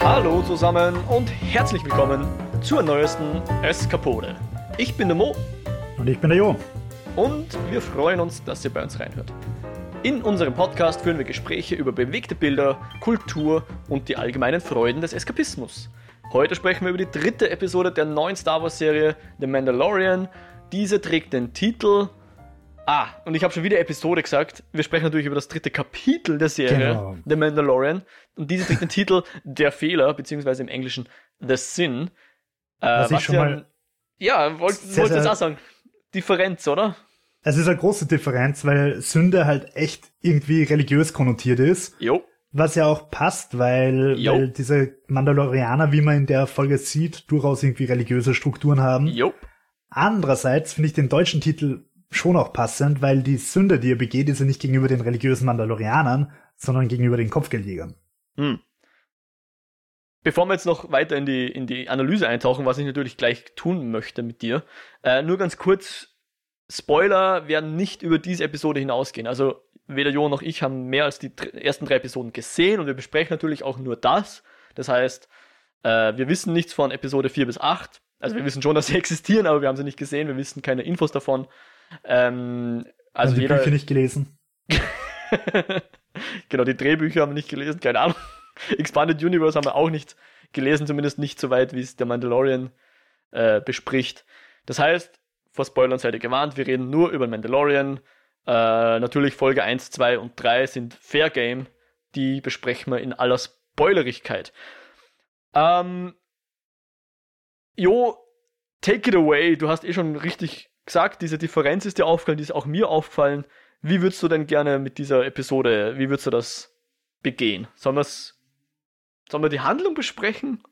Hallo zusammen und herzlich willkommen zur neuesten Eskapode. Ich bin der Mo Und ich bin der Jo. und wir freuen uns, dass ihr bei uns reinhört. In unserem Podcast führen wir Gespräche über bewegte Bilder, Kultur und die allgemeinen Freuden des Eskapismus. Heute sprechen wir über die dritte Episode der neuen Star Wars Serie The Mandalorian. Diese trägt den Titel Ah, und ich habe schon wieder Episode gesagt. Wir sprechen natürlich über das dritte Kapitel der Serie, Genau. The Mandalorian. Und diese trägt den Titel Der Fehler, beziehungsweise im Englischen The Sin. Äh, Was ich schon ja, mal ja, wollt, sehr, wollt jetzt auch sagen. Differenz, oder? Es ist eine große Differenz, weil Sünde halt echt irgendwie religiös konnotiert ist. Jo. Was ja auch passt, weil, Jo. weil diese Mandalorianer, wie man in der Folge sieht, durchaus irgendwie religiöse Strukturen haben. Jo. Andererseits finde ich den deutschen Titel schon auch passend, weil die Sünde, die er begeht, ist ja nicht gegenüber den religiösen Mandalorianern, sondern gegenüber den Kopfgeldjägern. Hm. Bevor wir jetzt noch weiter in die, in die Analyse eintauchen, was ich natürlich gleich tun möchte mit dir, äh, nur ganz kurz, Spoiler werden nicht über diese Episode hinausgehen. Also weder Jo noch ich haben mehr als die ersten drei Episoden gesehen und wir besprechen natürlich auch nur das. Das heißt, äh, wir wissen nichts von Episode 4 bis 8. Also wir wissen schon, dass sie existieren, aber wir haben sie nicht gesehen, wir wissen keine Infos davon. Ähm, also die jeder, Bücher nicht gelesen. genau, die Drehbücher haben wir nicht gelesen, keine Ahnung. Expanded Universe haben wir auch nicht gelesen, zumindest nicht so weit, wie es der Mandalorian äh, bespricht. Das heißt, vor Spoilern seid ihr gewarnt, wir reden nur über Mandalorian. Äh, natürlich Folge 1, 2 und 3 sind Fair Game. Die besprechen wir in aller Spoilerigkeit. Ähm, jo, take it away. Du hast eh schon richtig gesagt, diese Differenz ist dir aufgefallen, die ist auch mir aufgefallen. Wie würdest du denn gerne mit dieser Episode, wie würdest du das begehen? Sollen wir's, sollen wir die Handlung besprechen?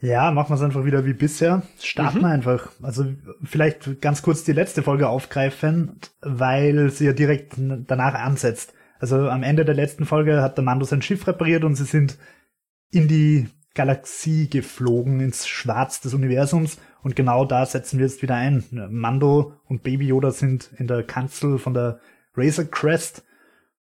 Ja, machen wir es einfach wieder wie bisher. Starten Mhm. wir einfach. Also vielleicht ganz kurz die letzte Folge aufgreifen, weil sie ja direkt danach ansetzt. Also am Ende der letzten Folge hat der Mando sein Schiff repariert und sie sind in die Galaxie geflogen, ins Schwarz des Universums. Und genau da setzen wir jetzt wieder ein. Mando und Baby Yoda sind in der Kanzel von der Razor Crest.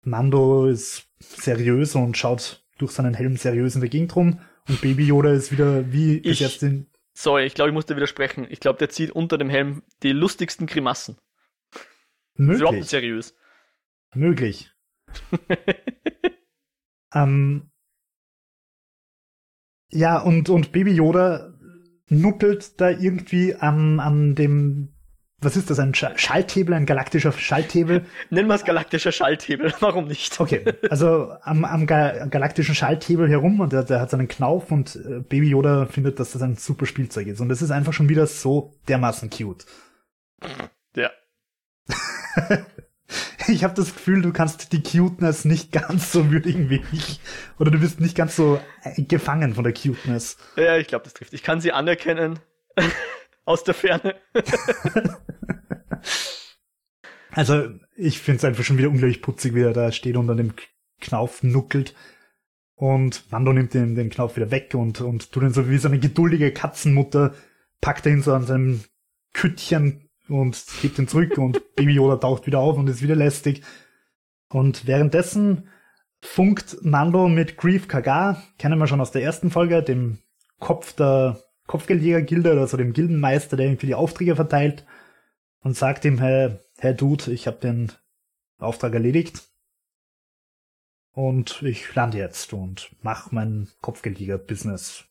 Mando ist seriös und schaut durch seinen Helm seriös in der Gegend rum. Und Baby Yoda ist wieder wie bis Ich- jetzt in, Sorry, ich glaube, ich muss dir widersprechen. Ich glaube, der zieht unter dem Helm die lustigsten Grimassen. Ist überhaupt nicht möglich. seriös. Möglich. ähm, ja, und, und Baby Yoda nuckelt da irgendwie an, an dem, was ist das, ein Sch Schalthebel, ein galaktischer Schalthebel? Nennen wir es galaktischer Schalthebel. Warum nicht? Okay, also am, am ga galaktischen Schalthebel herum und der, der hat seinen Knauf und äh, Baby Yoda findet, dass das ein super Spielzeug ist. Und es ist einfach schon wieder so dermaßen cute. Ja. Ich habe das Gefühl, du kannst die Cuteness nicht ganz so würdigen wie ich. Oder du bist nicht ganz so äh, gefangen von der Cuteness. Ja, ich glaube, das trifft. Ich kann sie anerkennen. Aus der Ferne. Also, ich finde es einfach schon wieder unglaublich putzig, wie er da steht und an dem Knauf nuckelt. Und Mando nimmt den, den Knauf wieder weg und, und tut ihn so wie so eine geduldige Katzenmutter, packt ihn so an seinem Küttchen und gibt ihn zurück und Baby Yoda taucht wieder auf und ist wieder lästig. Und währenddessen funkt Mando mit Grief Kagar, kennen wir schon aus der ersten Folge, dem Kopf der Kopfgeldjäger-Gilde, also dem Gildenmeister, der irgendwie die Aufträge verteilt, und sagt ihm, hey, hey Dude, ich habe den Auftrag erledigt und ich lande jetzt und mach mein Kopfgeldjäger-Business.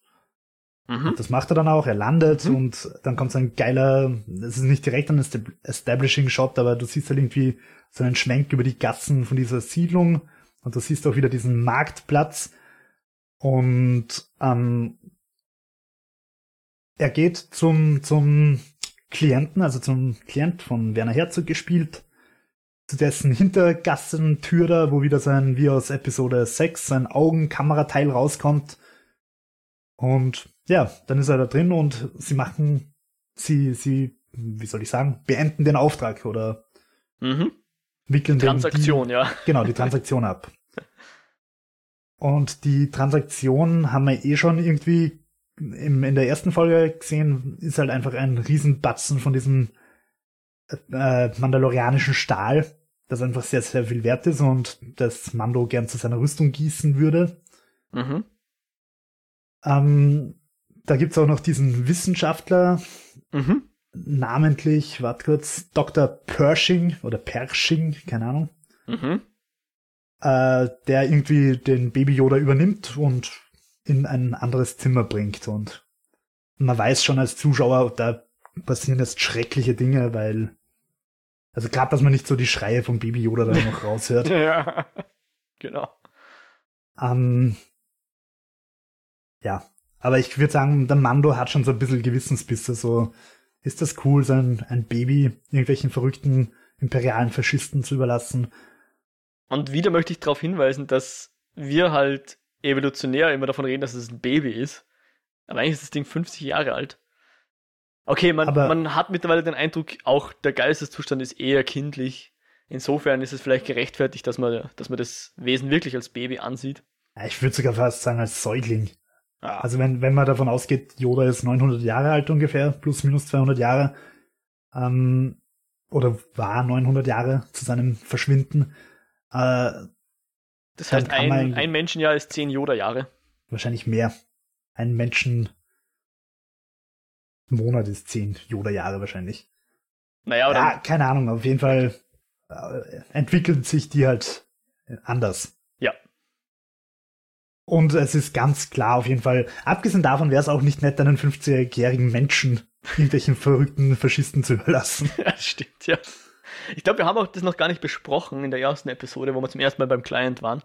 Mhm. Das macht er dann auch, er landet Mhm. und dann kommt so ein geiler, es ist nicht direkt ein Estab- Establishing-Shot, aber du siehst halt irgendwie so einen Schwenk über die Gassen von dieser Siedlung und du siehst auch wieder diesen Marktplatz und ähm, er geht zum, zum Klienten, also zum Klient von Werner Herzog gespielt, zu dessen Hintergassentür da, wo wieder sein, wie aus Episode 6, sein Augenkamerateil rauskommt. Und ja, dann ist er da drin und sie machen, sie, sie, wie soll ich sagen, beenden den Auftrag oder Mhm. wickeln den- Transaktion, ja. Die, genau, die Transaktion ab. Und die Transaktion haben wir eh schon irgendwie im, in der ersten Folge gesehen, ist halt einfach ein Riesenbatzen von diesem äh, mandalorianischen Stahl, das einfach sehr, sehr viel wert ist und das Mando gern zu seiner Rüstung gießen würde. Mhm. Ähm, da gibt's auch noch diesen Wissenschaftler, Mhm. namentlich, warte kurz, Dr. Pershing oder Pershing, keine Ahnung, Mhm. äh, der irgendwie den Baby Yoda übernimmt und in ein anderes Zimmer bringt. Und man weiß schon als Zuschauer, da passieren jetzt schreckliche Dinge, weil, also gerade, dass man nicht so die Schreie vom Baby Yoda da noch raushört. Ja. Genau. Ähm, ja, aber ich würde sagen, der Mando hat schon so ein bisschen Gewissensbisse. So, ist das cool, sein ein Baby irgendwelchen verrückten imperialen Faschisten zu überlassen? Und wieder möchte ich darauf hinweisen, dass wir halt evolutionär immer davon reden, dass es ein Baby ist. Aber eigentlich ist das Ding 50 Jahre alt. Okay, man, Aber- man hat mittlerweile den Eindruck, auch der Geisteszustand ist eher kindlich. Insofern ist es vielleicht gerechtfertigt, dass man, dass man das Wesen wirklich als Baby ansieht. Ich würde sogar fast sagen als Säugling. Ah, Also wenn, wenn man davon ausgeht, Yoda ist 900 Jahre alt ungefähr, plus minus 200 Jahre, ähm, oder war 900 Jahre zu seinem Verschwinden, äh, das heißt, kann man- ein, ein Menschenjahr ist 10 Yoda-Jahre. wahrscheinlich mehr. Ein Menschen Monat ist 10 Yoda-Jahre wahrscheinlich. Naja, oder Ja, keine Ahnung, auf jeden Fall äh, entwickelt sich die halt anders. Ja. Und es ist ganz klar, auf jeden Fall, abgesehen davon wäre es auch nicht nett, einen 50-jährigen Menschen irgendwelchen verrückten Faschisten zu überlassen. Ja, stimmt, ja. Ich glaube, wir haben auch das noch gar nicht besprochen in der ersten Episode, wo wir zum ersten Mal beim Client waren.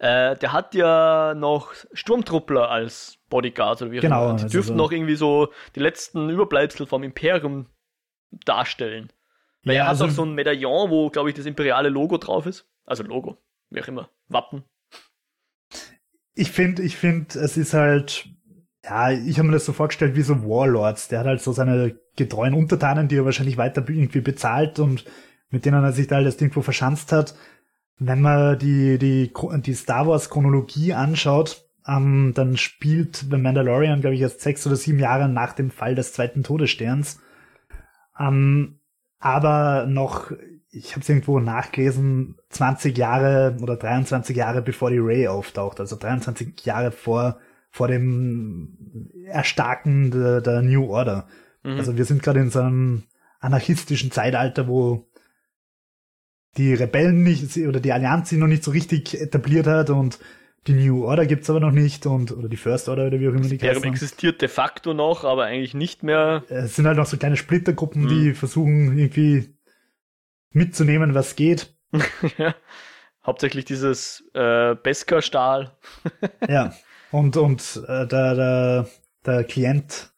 Äh, der hat ja noch Sturmtruppler als Bodyguards oder wie auch Genau, immer. Die also dürften so- noch irgendwie so die letzten Überbleibsel vom Imperium darstellen. Weil er hat also- auch so ein Medaillon, wo, glaube ich, das imperiale Logo drauf ist. Also Logo, wie auch immer. Wappen. Ich finde, ich finde, es ist halt, ja, ich habe mir das so vorgestellt wie so Warlords. Der hat halt so seine getreuen Untertanen, die er wahrscheinlich weiter irgendwie bezahlt und mit denen er sich da halt das irgendwo verschanzt hat. Wenn man die, die, die Star Wars Chronologie anschaut, ähm, dann spielt The Mandalorian, glaube ich, erst sechs oder sieben Jahre nach dem Fall des zweiten Todessterns. Ähm, aber noch, ich habe es irgendwo nachgelesen, 20 Jahre oder 23 Jahre bevor die Ray auftaucht, also 23 Jahre vor, vor dem Erstarken der, der New Order. Mhm. Also wir sind gerade in so einem anarchistischen Zeitalter, wo die Rebellen nicht oder die Allianz sich noch nicht so richtig etabliert hat und die New Order gibt's aber noch nicht und oder die First Order oder wie auch immer die Imperium existiert de facto noch, aber eigentlich nicht mehr. Es sind halt noch so kleine Splittergruppen, Mhm. die versuchen irgendwie mitzunehmen, was geht. Ja. Hauptsächlich dieses äh, Beskar-Stahl. Ja. Und, und äh, der, der, der Klient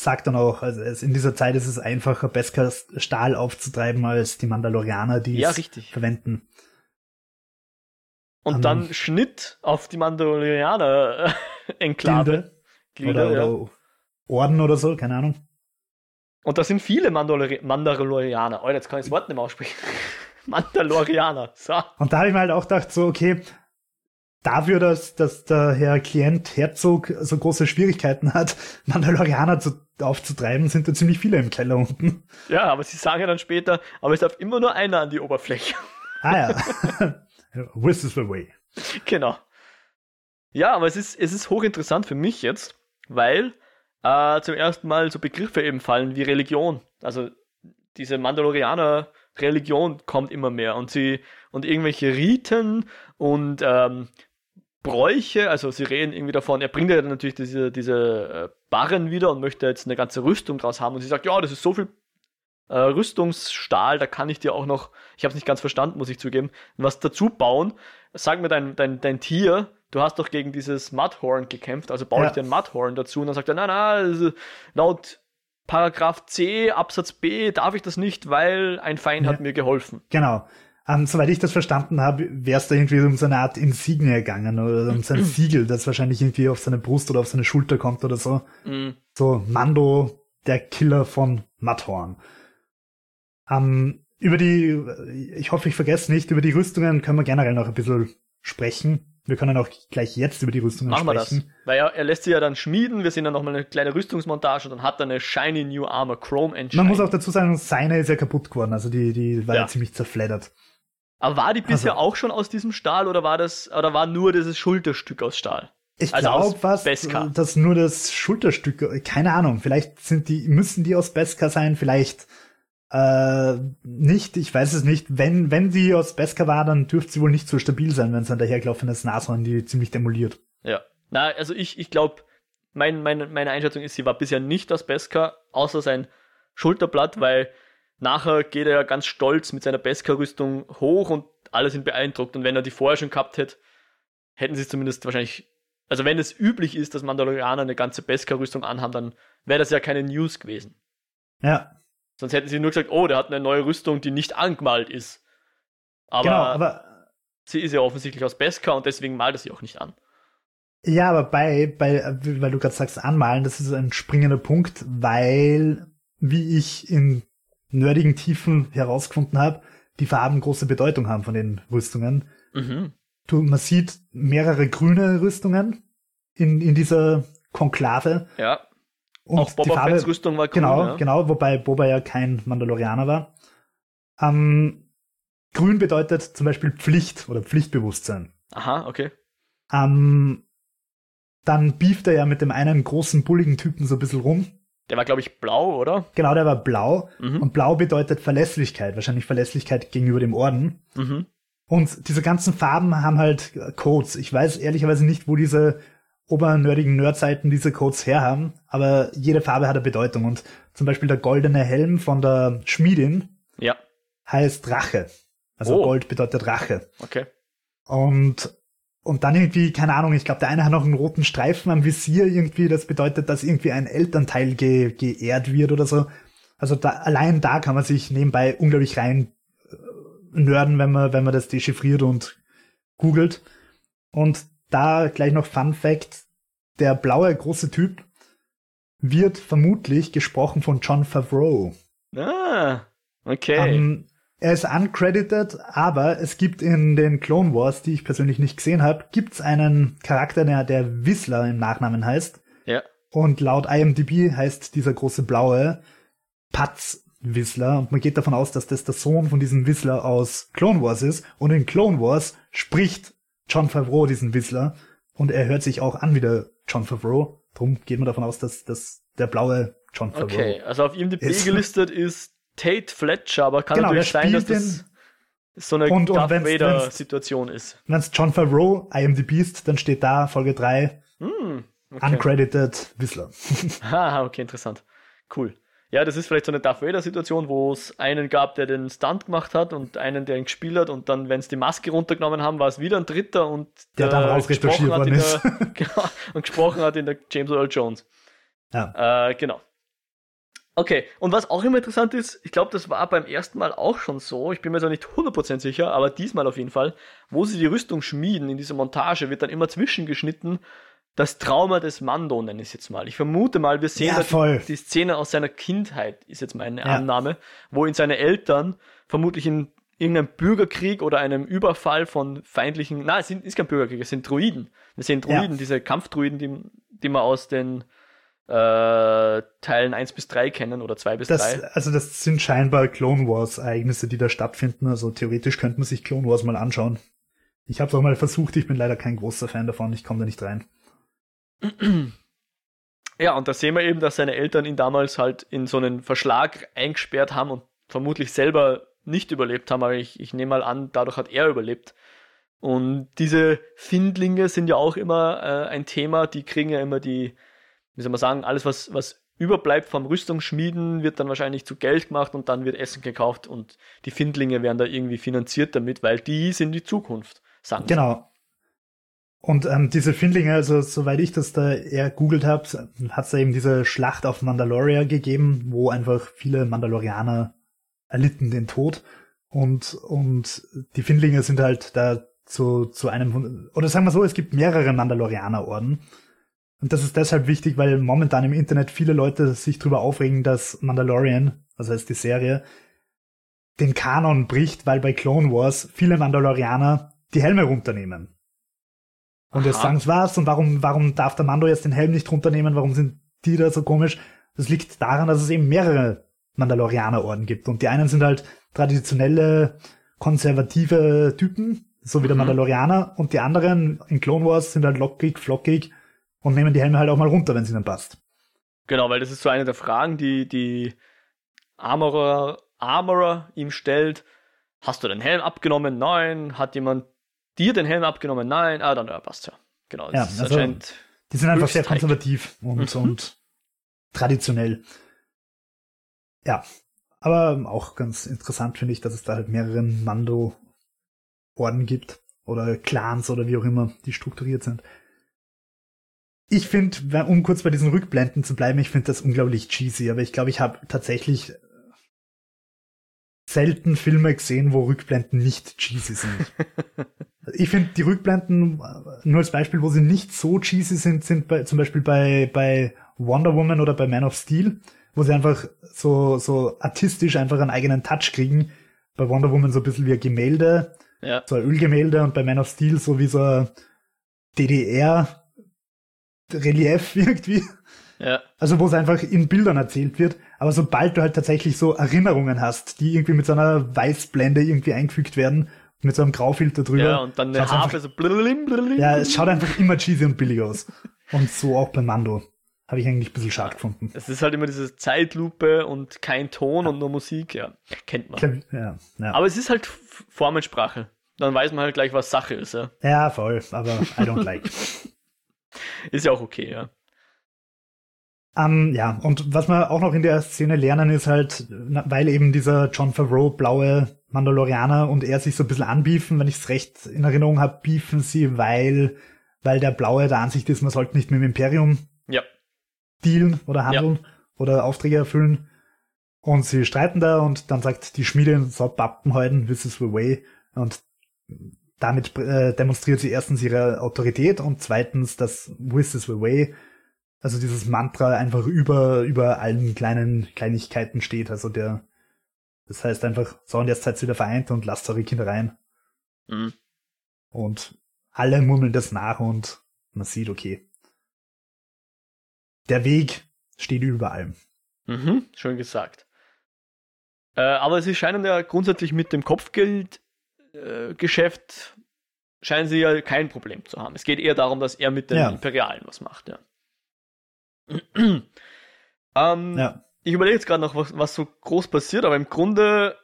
sagt dann auch, also in dieser Zeit ist es einfacher, Beskar Stahl aufzutreiben, als die Mandalorianer, die Ja, es richtig. verwenden. Und Ähm, dann Schnitt auf die Mandalorianer-Enklave. Oder, ja. oder Orden oder so, keine Ahnung. Und da sind viele Mandalori Mandalorianer. Oh, jetzt kann ich das Wort nicht mehr aussprechen. Mandalorianer. So. Und da habe ich mir halt auch gedacht, so, okay, dafür, dass, dass der Herr Klient Herzog so große Schwierigkeiten hat, Mandalorianer zu, aufzutreiben, sind da ziemlich viele im Keller unten. Ja, aber sie sagen ja dann später, aber es darf immer nur einer an die Oberfläche. Ah ja. This is the way. genau. Ja, aber es ist, es ist hochinteressant für mich jetzt, weil äh, zum ersten Mal so Begriffe eben fallen wie Religion. Also diese Mandalorianer-Religion kommt immer mehr und sie und irgendwelche Riten und ähm, Bräuche, also sie reden irgendwie davon, er bringt ja dann natürlich diese, diese äh, Barren wieder und möchte jetzt eine ganze Rüstung draus haben und sie sagt, ja, das ist so viel äh, Rüstungsstahl, da kann ich dir auch noch, ich habe es nicht ganz verstanden, muss ich zugeben, was dazu bauen. Sag mir dein, dein, dein Tier, du hast doch gegen dieses Mudhorn gekämpft, also baue Ja. ich dir ein Mudhorn dazu und dann sagt er, nein, nein, also laut Paragraph C Absatz B darf ich das nicht, weil ein Feind Ja. hat mir geholfen. Genau. Ähm, soweit ich das verstanden habe, wäre es da irgendwie um so eine Art Insignie gegangen oder um sein Siegel, das wahrscheinlich irgendwie auf seine Brust oder auf seine Schulter kommt oder so. Mm. So, Mando, der Killer von Matthorn. Ähm, über die, ich hoffe, ich vergesse nicht, über die Rüstungen können wir generell noch ein bisschen sprechen. Wir können auch gleich jetzt über die Rüstungen Machen wir das. sprechen. Weil er, er lässt sie ja dann schmieden, wir sehen dann nochmal eine kleine Rüstungsmontage und dann hat er eine shiny new armor Chrome Engine. Man muss auch dazu sagen, seine ist ja kaputt geworden, also die, die war ja, Ja. ziemlich zerfleddert. Aber war die bisher Also- auch schon aus diesem Stahl oder war das, oder war nur dieses Schulterstück aus Stahl? Ich Also glaube was, Beskar. dass nur das Schulterstück, keine Ahnung, vielleicht sind die, müssen die aus Beskar sein, vielleicht äh, nicht, ich weiß es nicht. Wenn, wenn sie aus Beskar war, dann dürfte sie wohl nicht so stabil sein, wenn es ein dahergelaufenes Nashorn die ziemlich demoliert. Ja. Na, also ich, ich glaube, mein, meine, meine Einschätzung ist, sie war bisher nicht aus Beskar, außer sein Schulterblatt, weil nachher geht er ja ganz stolz mit seiner Beskar-Rüstung hoch und alle sind beeindruckt. Und wenn er die vorher schon gehabt hätte, hätten sie es zumindest wahrscheinlich. Also wenn es üblich ist, dass Mandalorianer eine ganze Beskar-Rüstung anhaben, dann wäre das ja keine News gewesen. Ja, Sonst hätten sie nur gesagt, oh, der hat eine neue Rüstung, die nicht angemalt ist. Aber, genau, aber sie ist ja offensichtlich aus Beskar und deswegen malt er sie auch nicht an. Ja, aber bei, bei, weil du gerade sagst, anmalen, das ist ein springender Punkt, weil, wie ich in nerdigen Tiefen herausgefunden habe, die Farben große Bedeutung haben von den Rüstungen. Mhm. Du, man sieht mehrere grüne Rüstungen in, in dieser Konklave. Ja, Und auch die Boba Farbe, Fetts Rüstung war grün. genau, ja. genau, wobei Boba ja kein Mandalorianer war. Ähm, grün bedeutet zum Beispiel Pflicht oder Pflichtbewusstsein. Aha, okay. Ähm, dann beeft er ja mit dem einen großen, bulligen Typen so ein bisschen rum. Der war, glaube ich, blau, oder? Genau, der war blau. Mhm. Und blau bedeutet Verlässlichkeit, wahrscheinlich Verlässlichkeit gegenüber dem Orden. Mhm. Und diese ganzen Farben haben halt Codes. Ich weiß ehrlicherweise nicht, wo diese obernerdigen Nerdseiten diese Codes herhaben, aber jede Farbe hat eine Bedeutung. Und zum Beispiel der goldene Helm von der Schmiedin Ja, heißt Rache. Also Oh. Gold bedeutet Rache. okay. Und, und dann irgendwie, keine Ahnung, ich glaube, der eine hat noch einen roten Streifen am Visier irgendwie, das bedeutet, dass irgendwie ein Elternteil ge, geehrt wird oder so. Also da, allein da kann man sich nebenbei unglaublich rein äh, nörden, wenn man, wenn man das dechiffriert und googelt. Und da gleich noch Fun Fact, der blaue große Typ wird vermutlich gesprochen von John Favreau. Ah, okay. Ähm, er ist uncredited, aber es gibt in den Clone Wars, die ich persönlich nicht gesehen habe, gibt's einen Charakter, der, der Whistler im Nachnamen heißt. ja. Und laut IMDb heißt dieser große blaue Patz Whistler. Und man geht davon aus, dass das der Sohn von diesem Whistler aus Clone Wars ist. Und in Clone Wars spricht John Favreau diesen Whistler. Und er hört sich auch an wie der John Favreau. Drum geht man davon aus, dass das der blaue John Favreau Okay, also auf IMDb Ist- gelistet ist Tate Fletcher, aber kann Genau, natürlich sein, dass das so eine Und- und Darth wenn's- wenn's- Vader-Situation ist. Wenn es John Favreau IMDb ist, dann steht da Folge 3 Hm, okay. uncredited Whistler. Haha, okay, interessant. Cool. Ja, das ist vielleicht so eine Darth Vader-Situation, wo es einen gab, der den Stunt gemacht hat und einen, der ihn gespielt hat und dann, wenn es die Maske runtergenommen haben, war es wieder ein dritter und Der dann rausretuschiert gesprochen hat ist. Der, genau, und gesprochen hat in der James Earl Jones. Ja. Äh, genau. Okay, und was auch immer interessant ist, ich glaube, das war beim ersten Mal auch schon so, ich bin mir da nicht 100% sicher, aber diesmal auf jeden Fall, wo sie die Rüstung schmieden in dieser Montage, wird dann immer zwischengeschnitten, das Trauma des Mando, nenne ich es jetzt mal. Ich vermute mal, wir sehen Ja, die, Szene aus seiner Kindheit, ist jetzt meine Ja. Annahme, wo ihn seine Eltern vermutlich in irgendeinem Bürgerkrieg oder einem Überfall von feindlichen, na, es ist kein Bürgerkrieg, es sind Druiden. Wir sehen Druiden, Ja. diese Kampfdruiden, die, die man aus den äh, Teilen 1 bis 3 kennen oder 2 bis Das, 3. also das sind scheinbar Clone Wars Ereignisse, die da stattfinden. Also theoretisch könnte man sich Clone Wars mal anschauen. Ich habe es auch mal versucht, ich bin leider kein großer Fan davon, ich komme da nicht rein. Ja, und da sehen wir eben, dass seine Eltern ihn damals halt in so einen Verschlag eingesperrt haben und vermutlich selber nicht überlebt haben, aber ich, ich nehme mal an, dadurch hat er überlebt. Und diese Findlinge sind ja auch immer äh, ein Thema, die kriegen ja immer die, wie soll man sagen, alles, was, was überbleibt vom Rüstungsschmieden, wird dann wahrscheinlich zu Geld gemacht und dann wird Essen gekauft und die Findlinge werden da irgendwie finanziert damit, weil die sind die Zukunft, sagen. Genau. Und ähm, diese Findlinge, also soweit ich das da eher googelt habe, hat es da eben diese Schlacht auf Mandalorian gegeben, wo einfach viele Mandalorianer erlitten den Tod. Und, und die Findlinge sind halt da zu, zu einem, oder sagen wir so, es gibt mehrere Mandalorianerorden. Und das ist deshalb wichtig, weil momentan im Internet viele Leute sich darüber aufregen, dass Mandalorian, also heißt die Serie, den Kanon bricht, weil bei Clone Wars viele Mandalorianer die Helme runternehmen. Und jetzt Aha. sagen sie was und warum, warum darf der Mando jetzt den Helm nicht runternehmen? Warum sind die da so komisch? Das liegt daran, dass es eben mehrere Mandalorianerorden gibt. Und die einen sind halt traditionelle, konservative Typen. so wie der Mhm. Mandalorianer, und die anderen in Clone Wars sind halt lockig, flockig und nehmen die Helme halt auch mal runter, wenn es ihnen passt. Genau, weil das ist so eine der Fragen, die die Armorer, Armorer ihm stellt. Hast du den Helm abgenommen? Nein. Hat jemand dir den Helm abgenommen? Nein. Ah, dann ja, passt ja. Genau, Ja, also-. Die sind einfach sehr konservativ und, Mhm. und traditionell. Ja, aber auch ganz interessant finde ich, dass es da halt mehrere Mando-Orden gibt oder Clans oder wie auch immer, die strukturiert sind. Ich finde, um kurz bei diesen Rückblenden zu bleiben, ich finde das unglaublich cheesy, aber ich glaube, ich habe tatsächlich selten Filme gesehen, wo Rückblenden nicht cheesy sind. Ich finde die Rückblenden, äh, nur als Beispiel, wo sie nicht so cheesy sind, sind bei, zum Beispiel bei, bei Wonder Woman oder bei Man of Steel, wo sie einfach so, so artistisch einfach einen eigenen Touch kriegen. Bei Wonder Woman so ein bisschen wie ein Gemälde, Ja, so ein Ölgemälde und bei Man of Steel so wie so ein DDR-Relief irgendwie. Ja, Also wo es einfach in Bildern erzählt wird. Aber sobald du halt tatsächlich so Erinnerungen hast, die irgendwie mit so einer Weißblende irgendwie eingefügt werden, mit so einem Graufilter drüber. ja, und dann eine Harfe so. blirlim, blirlim. Ja, es schaut einfach immer cheesy und billig aus. Und so auch bei Mando. Habe ich eigentlich ein bisschen schade gefunden. Es ist halt immer diese Zeitlupe und kein Ton und nur Musik, ja. Kennt man. Ja, ja. Aber es ist halt Formensprache. Dann weiß man halt gleich, was Sache ist, ja. ja, voll, aber I don't like. Ist ja auch okay, ja. Ähm, ja, und was wir auch noch in der Szene lernen, ist halt, weil eben dieser John Favreau blaue Mandalorianer und er sich so ein bisschen anbiefen, wenn ich es recht in Erinnerung habe, biefen sie, weil, weil der Blaue der Ansicht ist, man sollte nicht mit dem Imperium Ja, dealen oder handeln oder Aufträge erfüllen. Und sie streiten da und dann sagt die Schmiedin, so Pappen halten, this is the way. Und damit äh, demonstriert sie erstens ihre Autorität und zweitens, dass this is the way, also dieses Mantra einfach über, über allen kleinen Kleinigkeiten steht. Also der, das heißt einfach, so und jetzt seid ihr wieder vereint und lasst eure Kinder rein. mhm. Und alle murmeln das nach und man sieht, okay. Der Weg steht über allem. Mhm, schön gesagt. Äh, aber sie scheinen ja grundsätzlich mit dem Kopfgeldgeschäft äh, scheinen sie ja kein Problem zu haben. Es geht eher darum, dass er mit den Ja. Imperialen was macht, ja. Ähm, Ja. Ich überlege jetzt gerade noch, was, was so groß passiert, aber im Grunde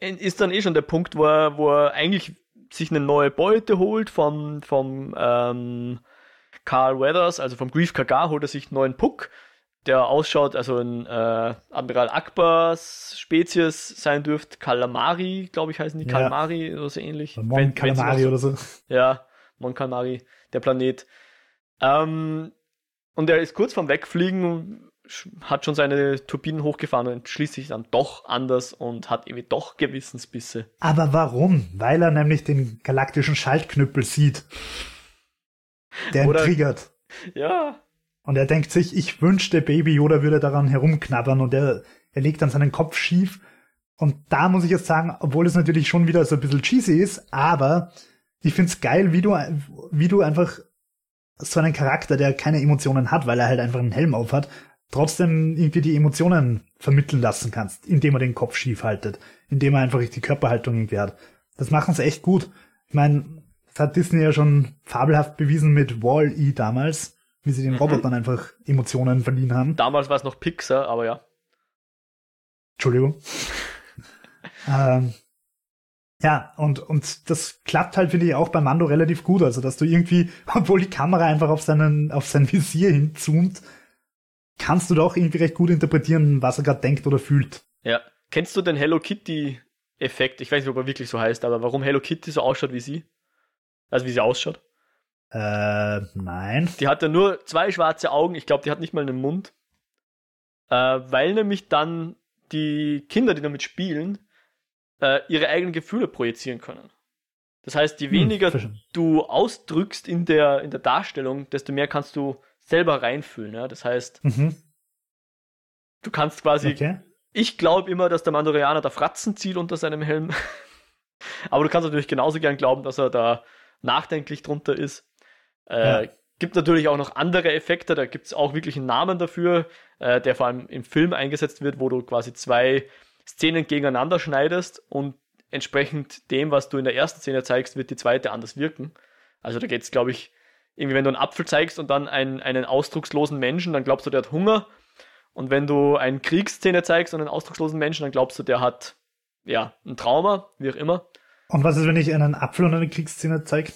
ist dann eh schon der Punkt, wo er, wo er eigentlich sich eine neue Beute holt vom, vom ähm, Carl Weathers, also vom Grief Kagar, holt er sich einen neuen Puck, der ausschaut, also ein äh, Admiral Akbars Spezies sein dürfte, Calamari, glaube ich, heißen die, Ja. Calamari oder so ähnlich. Mon noch oder so. ja, Mon Calamari, der Planet. Ähm, und er ist kurz vorm Wegfliegen, hat schon seine Turbinen hochgefahren und entschließt sich dann doch anders und hat irgendwie doch Gewissensbisse. Aber warum? Weil er nämlich den galaktischen Schaltknüppel sieht. Der ihn Oder- triggert. Ja, Und er denkt sich, ich wünschte, Baby Yoda würde daran herumknabbern und er, er legt dann seinen Kopf schief. Und da muss ich jetzt sagen, obwohl es natürlich schon wieder so ein bisschen cheesy ist, aber ich find's geil, wie du, wie du einfach so einen Charakter, der keine Emotionen hat, weil er halt einfach einen Helm auf hat, trotzdem irgendwie die Emotionen vermitteln lassen kannst, indem er den Kopf schief haltet, indem er einfach die Körperhaltung irgendwie hat. Das machen sie echt gut. Ich meine, das hat Disney ja schon fabelhaft bewiesen mit Wall-E damals, wie sie den Mhm. Robotern einfach Emotionen verliehen haben. damals war es noch Pixar, aber ja. Entschuldigung. ähm, ja, und, und das klappt halt, finde ich, auch bei Mando relativ gut. Also, dass du irgendwie, obwohl die Kamera einfach auf seinen, auf sein Visier hinzoomt, kannst du doch irgendwie recht gut interpretieren, was er gerade denkt oder fühlt. Ja. Kennst du den Hello Kitty Effekt? Ich weiß nicht, ob er wirklich so heißt, aber warum Hello Kitty so ausschaut wie sie? Also wie sie ausschaut. Äh, nein. Die hat ja nur zwei schwarze Augen. Ich glaube, die hat nicht mal einen Mund. Äh, weil nämlich dann die Kinder, die damit spielen, äh, ihre eigenen Gefühle projizieren können. Das heißt, je Hm, weniger verstanden. du ausdrückst in der, in der Darstellung, desto mehr kannst du selber reinfühlen. Ja? Das heißt, Mhm. du kannst quasi. Okay. Ich glaube immer, dass der Mandalorianer da Fratzen zieht unter seinem Helm. Aber du kannst natürlich genauso gern glauben, dass er da nachdenklich drunter ist. Äh, Ja. Gibt natürlich auch noch andere Effekte, da gibt es auch wirklich einen Namen dafür, äh, der vor allem im Film eingesetzt wird, wo du quasi zwei Szenen gegeneinander schneidest und entsprechend dem, was du in der ersten Szene zeigst, wird die zweite anders wirken. Also da geht es, glaube ich, irgendwie, wenn du einen Apfel zeigst und dann einen, einen ausdruckslosen Menschen, dann glaubst du, der hat Hunger. Und wenn du eine Kriegsszene zeigst und einen ausdruckslosen Menschen, dann glaubst du, der hat ja ein Trauma, wie auch immer. Und was ist, wenn ich einen Apfel und eine Kriegsszene zeige?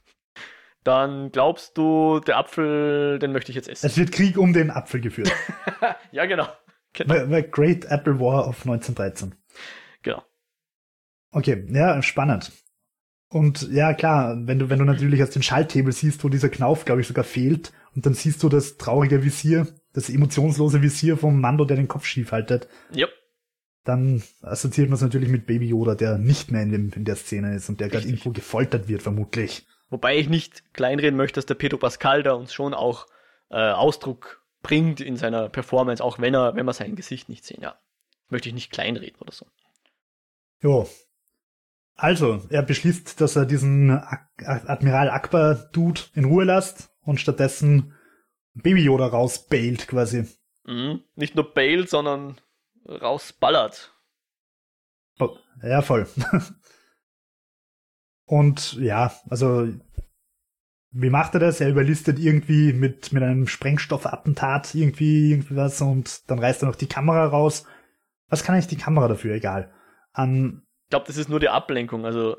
dann glaubst du, der Apfel, den möchte ich jetzt essen. Es wird Krieg um den Apfel geführt. ja, genau. Genau. The, Great Apple War of 1913. Genau. Okay, ja, spannend. Und ja, klar, wenn du, wenn du natürlich aus den Schalthebel siehst, wo dieser Knauf, glaube ich, sogar fehlt, und dann siehst du das traurige Visier, das emotionslose Visier vom Mando, der den Kopf schief haltet. Yep. Dann assoziiert man es natürlich mit Baby Yoda, der nicht mehr in, dem, in der Szene ist und der gerade irgendwo gefoltert wird, vermutlich. Wobei ich nicht kleinreden möchte, dass der Pedro Pascal da uns schon auch äh, Ausdruck bringt in seiner Performance, auch wenn er, wenn wir sein Gesicht nicht sehen, ja. Möchte ich nicht kleinreden oder so. Jo, also, er beschließt, dass er diesen Admiral Akbar-Dude in Ruhe lässt und stattdessen Baby Yoda rausbailt quasi. Mhm. Nicht nur bailt, sondern rausballert. Ja, voll. und ja, also wie macht er das? Er überlistet irgendwie mit, mit einem Sprengstoffattentat irgendwie, irgendwie was und dann reißt er noch die Kamera raus. Was kann eigentlich die Kamera dafür? Egal. An ich glaube, das ist nur die Ablenkung. Also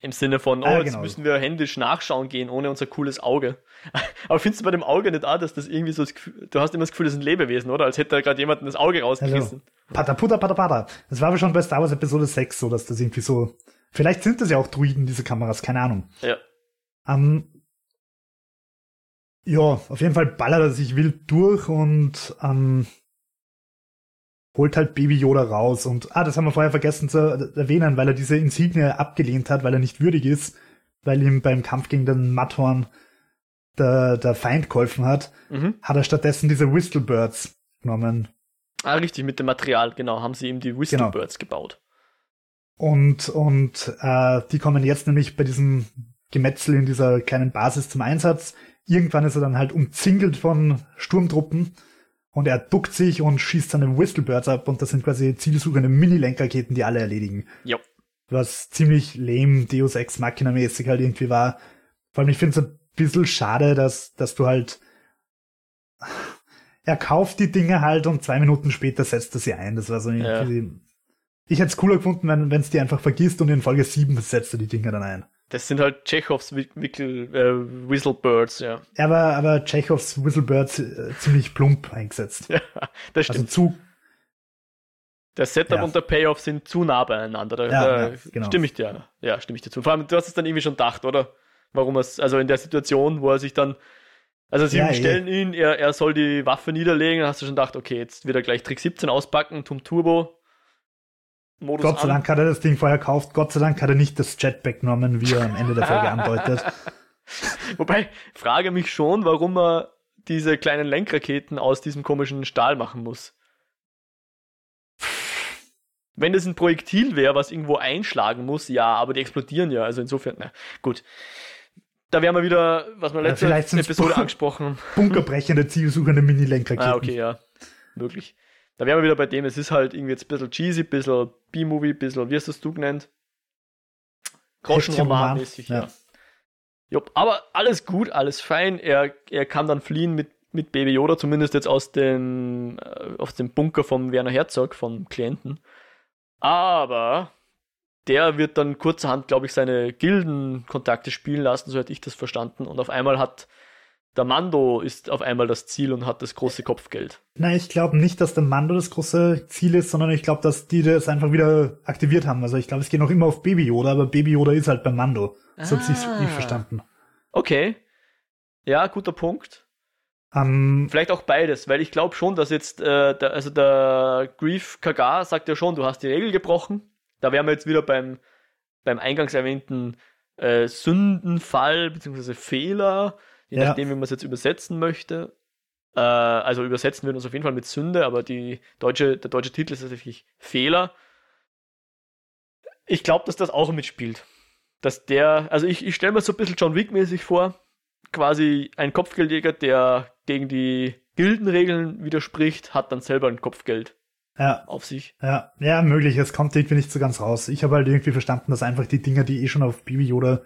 im Sinne von, oh, ah, jetzt genau. müssen wir händisch nachschauen gehen, ohne unser cooles Auge. Aber findest du bei dem Auge nicht auch, dass das irgendwie so, das Gefühl, du hast immer das Gefühl, das ist ein Lebewesen, oder? Als hätte da gerade jemand das Auge rausgerissen. Also, pata, puta, pata, pata. Das war aber schon bei Star Wars Episode 6 so, dass das irgendwie so, vielleicht sind das ja auch Druiden, diese Kameras, keine Ahnung. Ja. Ähm, ja, auf jeden Fall ballert er sich wild durch und ähm, holt halt Baby Yoda raus und, ah, das haben wir vorher vergessen zu erwähnen, weil er diese Insignie abgelehnt hat, weil er nicht würdig ist, weil ihm beim Kampf gegen den Matthorn der, der Feind geholfen hat, mhm. hat er stattdessen diese Whistlebirds genommen. Ah, richtig, mit dem Material, genau, haben sie ihm die Whistlebirds genau. gebaut. Und, und äh, die kommen jetzt nämlich bei diesem Gemetzel in dieser kleinen Basis zum Einsatz. Irgendwann ist er dann halt umzingelt von Sturmtruppen und er duckt sich und schießt seine Whistlebirds ab und das sind quasi zielsuchende Mini-Lenkraketen, die alle erledigen. Jo. Was ziemlich lame Deus Ex Machina mäßig halt irgendwie war. Vor allem, ich finde es ein bisschen schade, dass, dass du halt, er kauft die Dinge halt und zwei Minuten später setzt er sie ein. Das war so irgendwie, ja. ich hätte es cooler gefunden, wenn es die einfach vergisst und in Folge 7 setzt er die Dinge dann ein. Das sind halt Tschechows Wickel, äh, Whistlebirds, ja. Aber, aber Tschechows Whistlebirds äh, ziemlich plump eingesetzt. Ja, das also stimmt. Also zu. Der Setup ja. und der Payoff sind zu nah beieinander. Da, ja, da ja, genau. stimme ich dir. Ja, stimme ich dir zu. Vor allem, du hast es dann irgendwie schon gedacht, oder? Warum es, also in der Situation, wo er sich dann, also sie ja, stellen eh. ihn, er, er soll die Waffe niederlegen, dann hast du schon gedacht, okay, jetzt wird er gleich Trick 17 auspacken, Tum Turbo, Modus Gott sei Dank hat er das Ding vorher gekauft. Gott sei Dank hat er nicht das Jetpack genommen, wie er am Ende der Folge andeutet. Wobei, frage mich schon, warum er diese kleinen Lenkraketen aus diesem komischen Stahl machen muss. Wenn das ein Projektil wäre, was irgendwo einschlagen muss, ja, aber die explodieren ja, also insofern, na, gut. Da wären wir wieder, was wir letzte ja, Episode angesprochen haben. Bunkerbrechende, zielsuchende Mini-Lenkraketen. Ah, okay, ja. Möglich. Da wären wir wieder bei dem, es ist halt irgendwie jetzt ein bisschen cheesy, ein bisschen B-Movie, ein bisschen, wie hast du es du genannt? Groschenroman-mäßig, ja. ja. Jupp, aber alles gut, alles fein. Er, er kann dann fliehen mit, mit Baby Yoda, zumindest jetzt aus, den, äh, aus dem Bunker vom Werner Herzog, vom Klienten. Aber der wird dann kurzerhand, glaube ich, seine Gildenkontakte spielen lassen, so hätte ich das verstanden. Und auf einmal hat der Mando ist auf einmal das Ziel und hat das große Kopfgeld. Nein, ich glaube nicht, dass der Mando das große Ziel ist, sondern ich glaube, dass die das einfach wieder aktiviert haben. Also ich glaube, es geht noch immer auf Baby Yoda, aber Baby Yoda ist halt beim Mando. So ah. habe ich nicht verstanden. Okay. Ja, guter Punkt. Um, ähm, Vielleicht auch beides, weil ich glaube schon, dass jetzt, äh, der, also der Grief Kagar sagt ja schon, du hast die Regel gebrochen. Da wären wir jetzt wieder beim, beim eingangs erwähnten äh, Sündenfall bzw. Fehler je ja. nachdem, wie man es jetzt übersetzen möchte. Äh, also übersetzen wir uns auf jeden Fall mit Sünde, aber die deutsche, der deutsche Titel ist tatsächlich Fehler. Ich glaube, dass das auch mitspielt. Dass der, also ich, ich stelle mir so ein bisschen John Wick-mäßig vor, quasi ein Kopfgeldjäger, der gegen die Gildenregeln widerspricht, hat dann selber ein Kopfgeld. ja. auf sich. Ja, ja, möglich. Es kommt irgendwie nicht so ganz raus. Ich habe halt irgendwie verstanden, dass einfach die Dinger, die eh schon auf Baby Yoda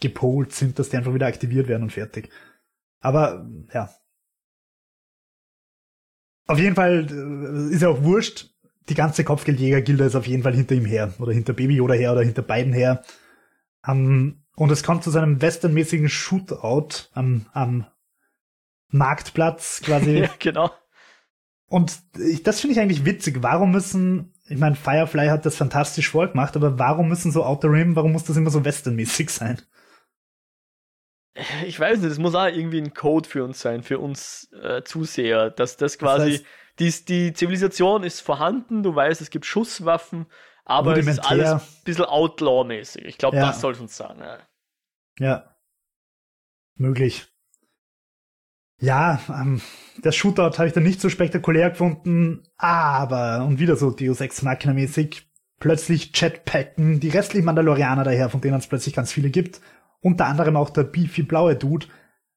gepolt sind, dass die einfach wieder aktiviert werden und fertig. Aber ja. Auf jeden Fall äh, ist ja auch wurscht. Die ganze Kopfgeldjäger-Gilde ist auf jeden Fall hinter ihm her. Oder hinter Baby Yoda her oder hinter beiden her. Um, und es kommt zu seinem westernmäßigen Shootout am, am Marktplatz quasi. ja, genau. Und ich, das finde ich eigentlich witzig. Warum müssen, ich meine, Firefly hat das fantastisch vorgemacht, aber warum müssen so Outer Rim, warum muss das immer so westernmäßig sein? Ich weiß nicht, das muss auch irgendwie ein Code für uns sein, für uns äh, Zuseher, dass das quasi, das heißt, die, die Zivilisation ist vorhanden, du weißt, es gibt Schusswaffen, aber es ist alles ein bisschen Outlaw-mäßig. Ich glaube, ja. das soll es uns sagen. Ja. ja. Möglich. Ja, ähm, das Shootout habe ich dann nicht so spektakulär gefunden, aber, und wieder so Deus Ex Machina mäßig, plötzlich Jetpacken die restlichen Mandalorianer daher, von denen es plötzlich ganz viele gibt. Unter anderem auch der beefy blaue Dude,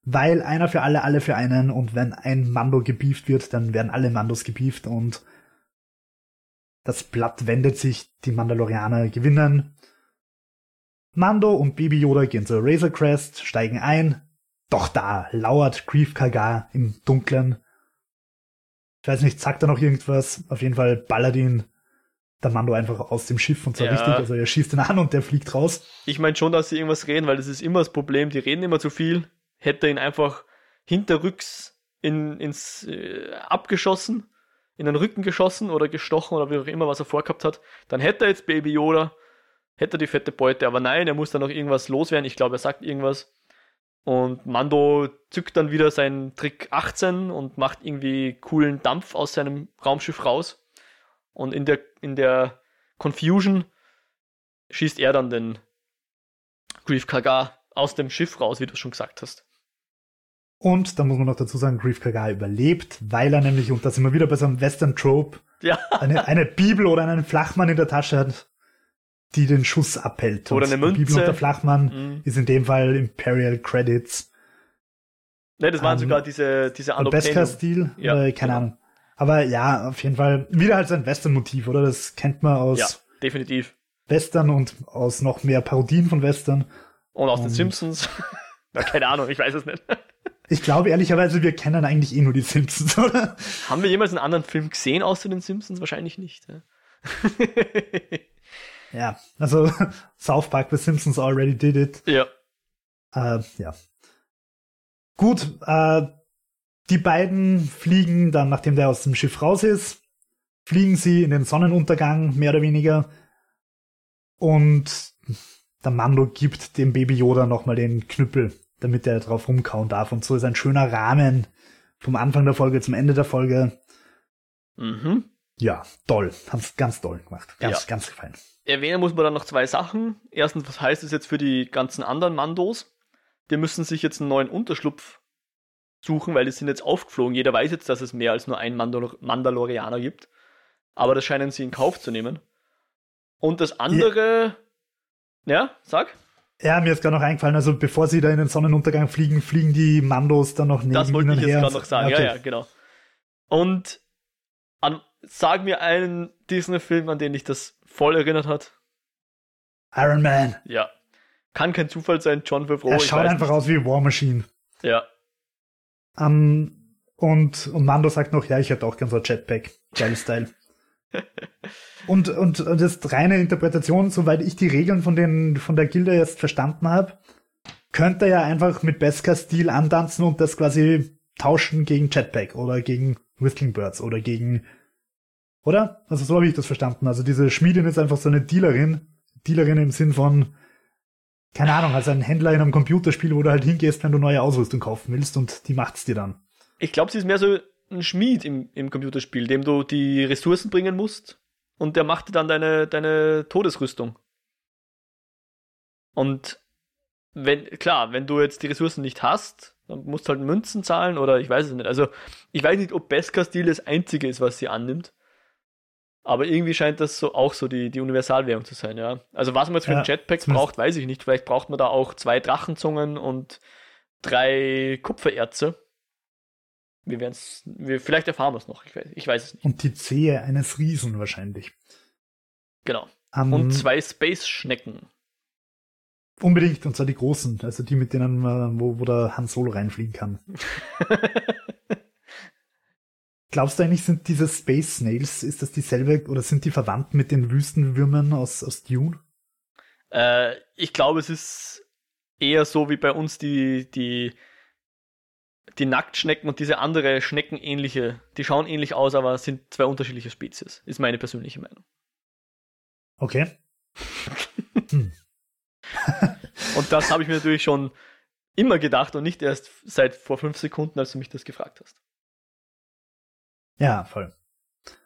weil einer für alle, alle für einen und wenn ein Mando gebieft wird, dann werden alle Mandos gebieft und das Blatt wendet sich, die Mandalorianer gewinnen. Mando und Baby Yoda gehen zur Razor Crest, steigen ein, doch da lauert Grief Kagar im Dunklen. Ich weiß nicht, sagt er noch irgendwas? Auf jeden Fall ballert ihn der Mando einfach aus dem Schiff und zwar ja. richtig. Also er schießt ihn an und der fliegt raus. Ich meine schon, dass sie irgendwas reden, weil das ist immer das Problem. Die reden immer zu viel. Hätte er ihn einfach hinterrücks in, ins äh, abgeschossen, in den Rücken geschossen oder gestochen oder wie auch immer, was er vorgehabt hat, dann hätte er jetzt Baby Yoda, hätte er die fette Beute. Aber nein, er muss dann noch irgendwas loswerden. Ich glaube, er sagt irgendwas. Und Mando zückt dann wieder seinen Trick 18 und macht irgendwie coolen Dampf aus seinem Raumschiff raus. Und in der, in der Confusion schießt er dann den Grief Kagar aus dem Schiff raus, wie du schon gesagt hast. Und da muss man noch dazu sagen, Grief Kagar überlebt, weil er nämlich, und da sind wir wieder bei so einem Western Trope, ja. eine, eine Bibel oder einen Flachmann in der Tasche hat, die den Schuss abhält. Oder und eine Münze. Bibel und der Flachmann mhm. ist in dem Fall Imperial Credits. Ne, das waren um, sogar diese, diese Beskar-Stil, ja, keine genau. Ahnung. Aber ja, auf jeden Fall wieder halt so ein Western-Motiv, oder? Das kennt man aus ja, definitiv. Western und aus noch mehr Parodien von Western. Und aus um, den Simpsons. Na, keine Ahnung, ich weiß es nicht. ich glaube ehrlicherweise, wir kennen eigentlich eh nur die Simpsons, oder? Haben wir jemals einen anderen Film gesehen außer den Simpsons? Wahrscheinlich nicht. Ja. Ja, also South Park The Simpsons already did it. Ja. Äh, ja. Gut, äh, die beiden fliegen dann, nachdem der aus dem Schiff raus ist, fliegen sie in den Sonnenuntergang, mehr oder weniger. Und der Mando gibt dem Baby Yoda nochmal den Knüppel, damit er drauf rumkauen darf. Und so ist ein schöner Rahmen vom Anfang der Folge zum Ende der Folge. Mhm. Ja, toll. Haben's ganz toll gemacht. Ganz, ja. ganz gefallen erwähnen muss man dann noch zwei Sachen. Erstens, was heißt es jetzt für die ganzen anderen Mandos? Die müssen sich jetzt einen neuen Unterschlupf suchen, weil die sind jetzt aufgeflogen. Jeder weiß jetzt, dass es mehr als nur einen Mandalor Mandalorianer gibt. Aber das scheinen sie in Kauf zu nehmen. Und das andere, ja, ja sag. Ja, mir ist gerade noch eingefallen, also bevor sie da in den Sonnenuntergang fliegen, fliegen die Mandos dann noch neben Das wollte ich jetzt gerade noch sagen, okay. ja, ja, genau. Und an, sag mir einen Disney-Film, an den ich das voll erinnert hat. Iron Man. Ja. Kann kein Zufall sein, John Favreau. Er schaut einfach nicht. aus wie War Machine. Ja. Um, und, und Mando sagt noch, ja, ich hätte auch gern so ein Jetpack. Geiles Style. und, und, und das ist reine Interpretation, soweit ich die Regeln von, den, von der Gilde jetzt verstanden habe, könnte er ja einfach mit Beskar-Stil antanzen und das quasi tauschen gegen Jetpack oder gegen Whistling Birds oder gegen oder? Also so habe ich das verstanden. Also diese Schmiedin ist einfach so eine Dealerin. Dealerin im Sinn von, keine Ahnung, also ein Händler in einem Computerspiel, wo du halt hingehst, wenn du neue Ausrüstung kaufen willst und die macht's dir dann. Ich glaube, sie ist mehr so ein Schmied im, im Computerspiel, dem du die Ressourcen bringen musst und der macht dir dann deine, deine Todesrüstung. Und wenn, klar, wenn du jetzt die Ressourcen nicht hast, dann musst du halt Münzen zahlen oder ich weiß es nicht. Also, ich weiß nicht, ob Beskar-Stil das einzige ist, was sie annimmt. Aber irgendwie scheint das so auch so die, die Universalwährung zu sein, ja. Also was man jetzt für ja, einen Jetpack braucht, weiß ich nicht. Vielleicht braucht man da auch zwei Drachenzungen und drei Kupfererze. Wir werden es, wir, vielleicht erfahren wir es noch, ich weiß, ich weiß es nicht. Und die Zehe eines Riesen wahrscheinlich. Genau. Um, Und zwei Space-Schnecken. Unbedingt, und zwar die großen, also die, mit denen, äh, wo, wo der Han Solo reinfliegen kann. Glaubst du eigentlich, sind diese Space Snails, ist das dieselbe oder sind die verwandt mit den Wüstenwürmern aus, aus Dune? Äh, ich glaube, es ist eher so wie bei uns die, die, die Nacktschnecken und diese andere Schneckenähnliche. Die schauen ähnlich aus, aber sind zwei unterschiedliche Spezies. Ist meine persönliche Meinung. Okay. hm. und das habe ich mir natürlich schon immer gedacht und nicht erst seit vor fünf Sekunden, als du mich das gefragt hast. Ja, voll.